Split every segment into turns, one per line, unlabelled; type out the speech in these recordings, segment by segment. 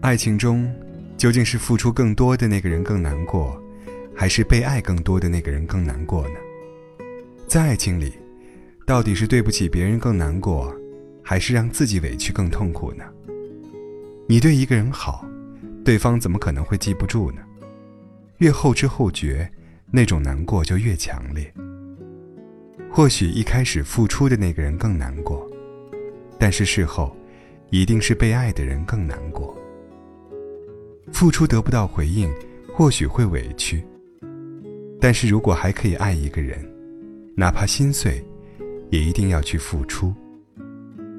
爱情中，究竟是付出更多的那个人更难过，还是被爱更多的那个人更难过呢？在爱情里，到底是对不起别人更难过，还是让自己委屈更痛苦呢？你对一个人好，对方怎么可能会记不住呢？越后知后觉，那种难过就越强烈。或许一开始付出的那个人更难过，但是事后，一定是被爱的人更难过。付出得不到回应，或许会委屈。但是如果还可以爱一个人，哪怕心碎，也一定要去付出，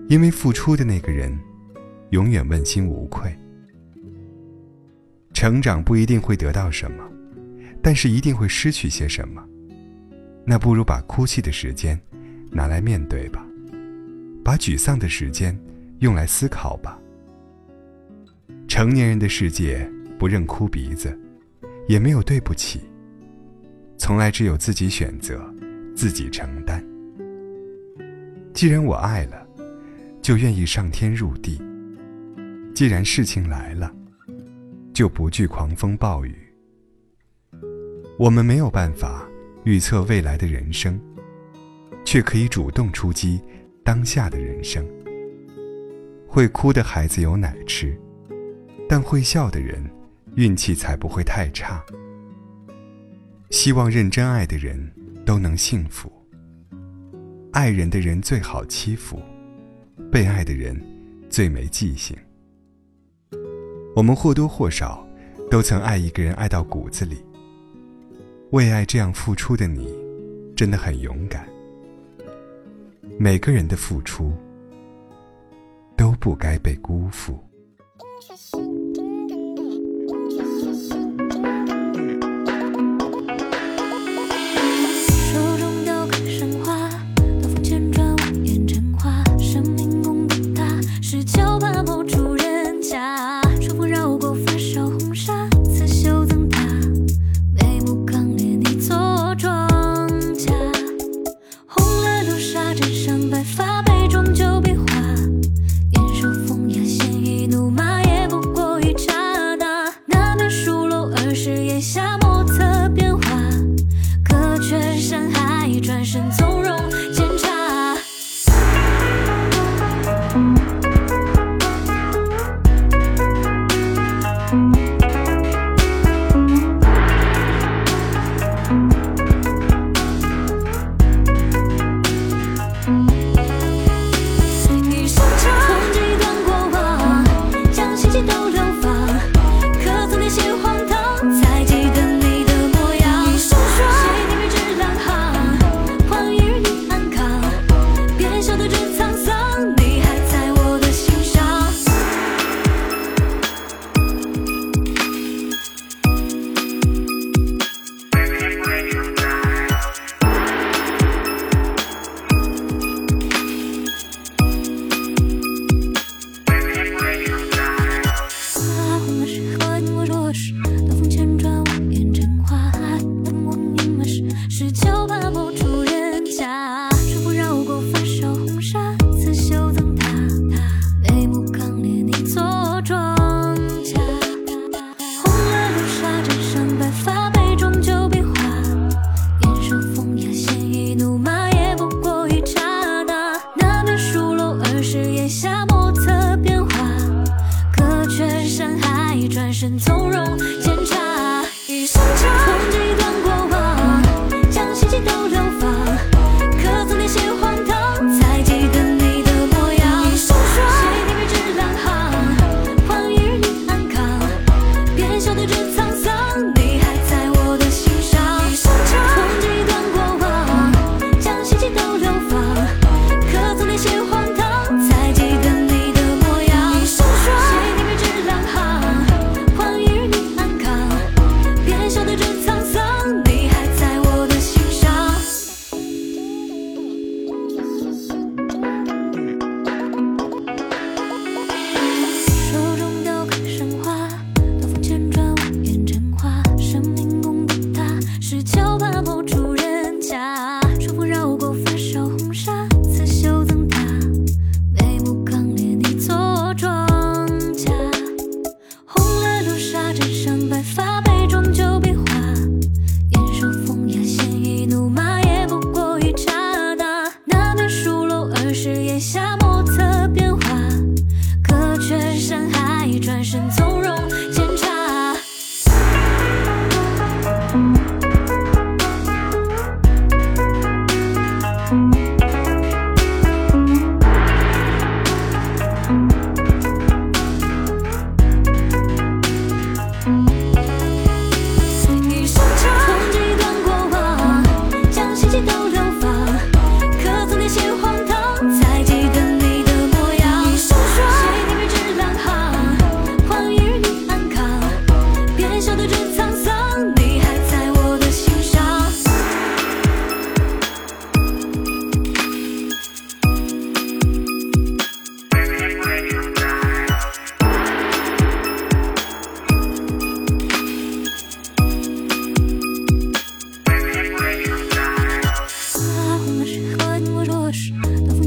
因为付出的那个人，永远问心无愧。成长不一定会得到什么，但是一定会失去些什么。那不如把哭泣的时间拿来面对吧，把沮丧的时间用来思考吧。成年人的世界不认哭鼻子，也没有对不起。从来只有自己选择，自己承担。既然我爱了，就愿意上天入地。既然事情来了，就不惧狂风暴雨。我们没有办法预测未来的人生，却可以主动出击当下的人生。会哭的孩子有奶吃，但会笑的人，运气才不会太差。希望认真爱的人都能幸福。爱人的人最好欺负，被爱的人最没记性。我们或多或少都曾爱一个人，爱到骨子里。为爱这样付出的你，真的很勇敢。每个人的付出都不该被辜负。山海转身从容煎茶 Aynı vurur